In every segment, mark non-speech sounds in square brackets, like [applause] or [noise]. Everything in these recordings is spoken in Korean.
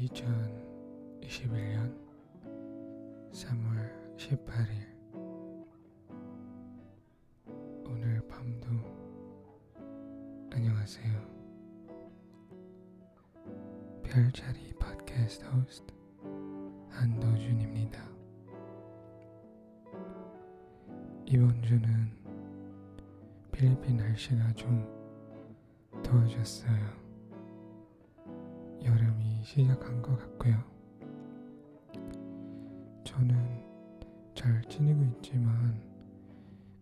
2021년 3월 18일 오늘 밤도 안녕하세요. 별자리 팟캐스트 호스트 한도준입니다. 이번 주는 필리핀 날씨가 좀 더워졌어요. 시작한 것 같고요. 저는 잘 지내고 있지만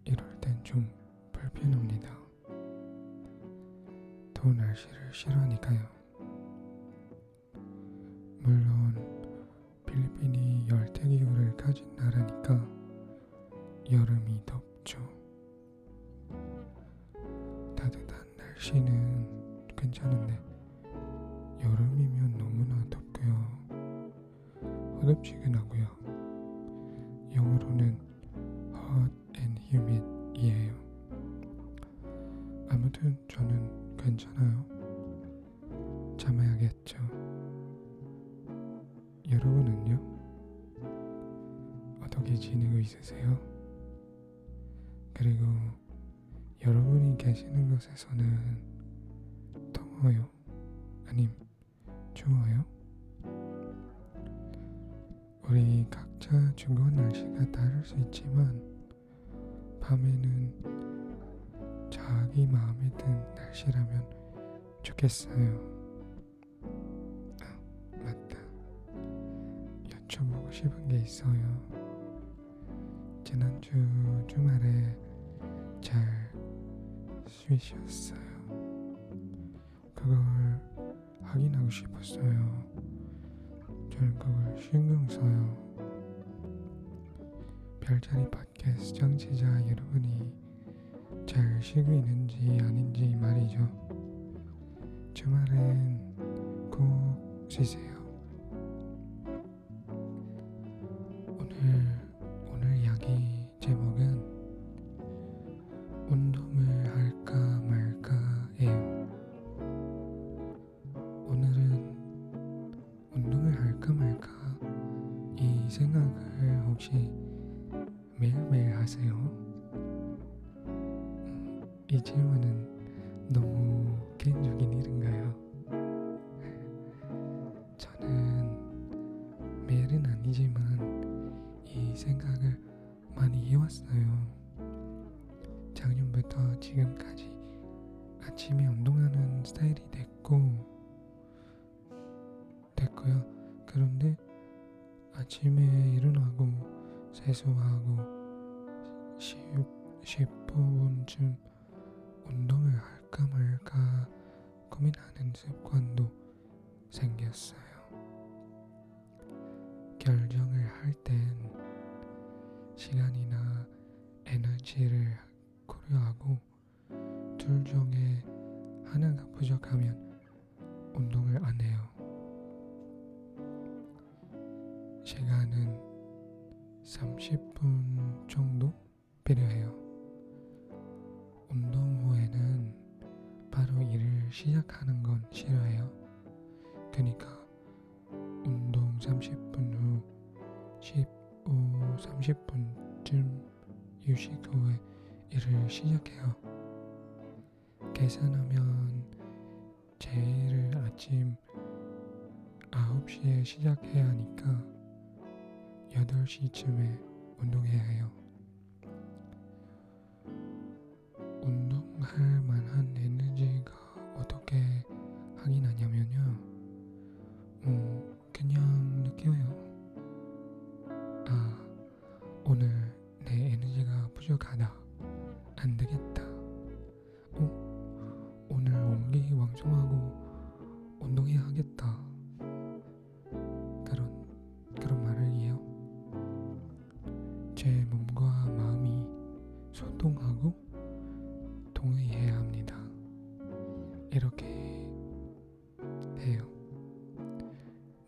이럴 땐 좀 불편합니다. 더운 날씨를 싫어하니까요. 후덥지근하고요. 영어로는 hot and humid이에요. 아무튼 저는 괜찮아요. 참아야겠죠. 여러분은요? 어떻게 지내고 있으세요? 그리고 여러분이 계시는 곳에서는 더워요? 아님 좋아요? 우리 각자 주변 날씨가 다를 수 있지만 밤에는 자기 마음에 든 날씨라면 좋겠어요. 아, 맞다. 여쭤보고 싶은 게 있어요. 지난주 주말에 잘 쉬셨어요? 그걸 확인하고 싶었어요. 그걸 신경 써요. 별자리 팟캐스트 청취자 여러분이 잘 쉬고 있는지 아닌지 말이죠. 주말엔 꼭 쉬세요. 매일매일 하세요? 음, 이 질문은 너무 개인적인 일인가요? 저는 매일은 아니지만 이 생각을 많이 해왔어요. 작년부터 지금까지 아침에 운동하는 스타일이 됐고 됐고요. 그런데 아침에 일어나고 세수하고 10, 10분쯤 운동을 할까 말까 고민하는 습관도 생겼어요. 결정을 할 땐 시간이나 에너지를 고려하고 둘 중에 하나가 부족하면 시작하는 건 싫어해요. 그러니까 운동 30분 후 15, 30분쯤 휴식 후에 일을 시작해요. 계산하면 제 일을 아침 9시에 시작해야 하니까 8시쯤에 운동해야 해요. 운동할 만한 에 운동해야겠다. 그런 그런 말을 해요. 제 몸과 마음이 소통하고 동의해야 합니다. 이렇게 해요.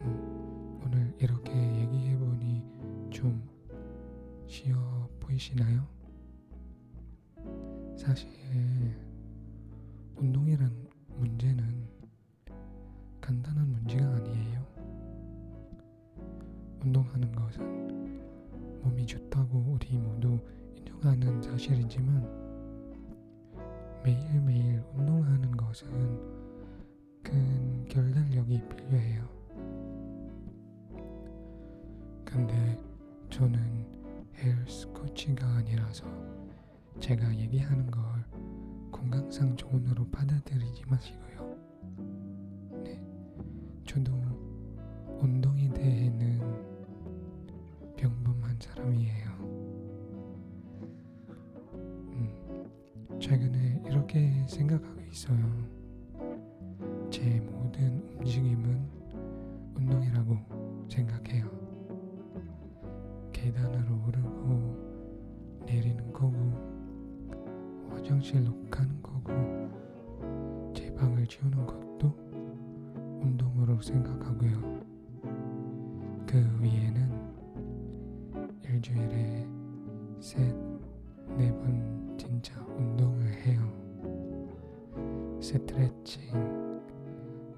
음, 오늘 이렇게 얘기해 보니 좀 쉬워 보이시나요? 사실 간단한 문제가 아니에요. 운동하는 것은 몸이 좋다고 우리 모두 인정하는 사실이지만 매일매일 운동하는 것은 큰 결단력이 필요해요. 근데 저는 헬스 코치가 아니라서 제가 얘기하는 걸 건강상 좋은으로 받아들이지 마시고요. 네, 저도 운동에 대해는 평범한 사람이에요. 음, 최근에 이렇게 생각하고 있어요. 제 모든 움직임은 운동이라고 생각해요. 계단으로 오르고 내리는 거고 화장실로 가는 거고 제 방을 치우는 것도 생각하고요. 그 위에는 일주일에 셋, 네 번 진짜 운동을 해요. 스트레칭,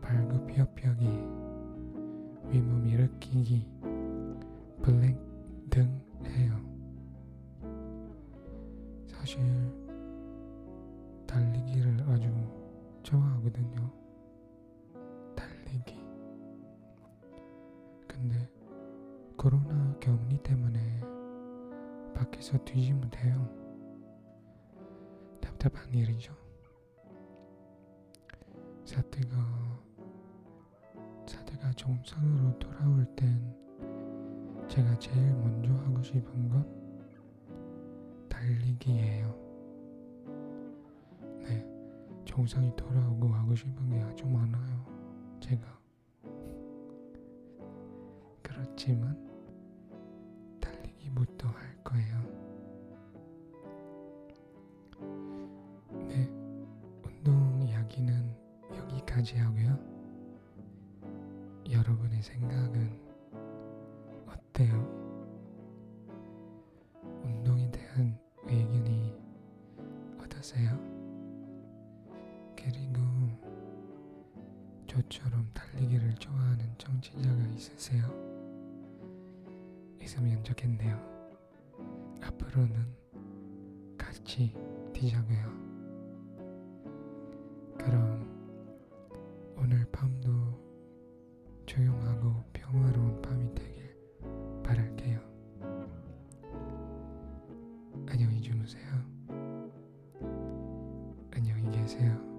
발굽혀펴기, 윗몸 일으키기, 블랭 등 해요. 사실 격리 때문에 밖에서 뒤지면 돼요. 답답한 일이죠. 사태가 사태가 정상으로 돌아올 땐 제가 제일 먼저 하고 싶은 건 달리기예요. 네, 정상이 돌아오고 하고 싶은 게 아주 많아요. 제가 [laughs] 그렇지만 달리기부터 할 거예요. 네, 운동 이야기는 여기까지 하고요. 여러분의 생각은 어때요? 운동에 대한 의견이 어떠세요? 그리고 저처럼 달리기를 좋아하는 청취자가 있으세요? 있으면 좋겠네요. 앞으로는 같이 뛰자고요. 그럼 오늘 밤도 조용하고 평화로운 밤이 되길 바랄게요. 안녕히 주무세요. 안녕히 계세요.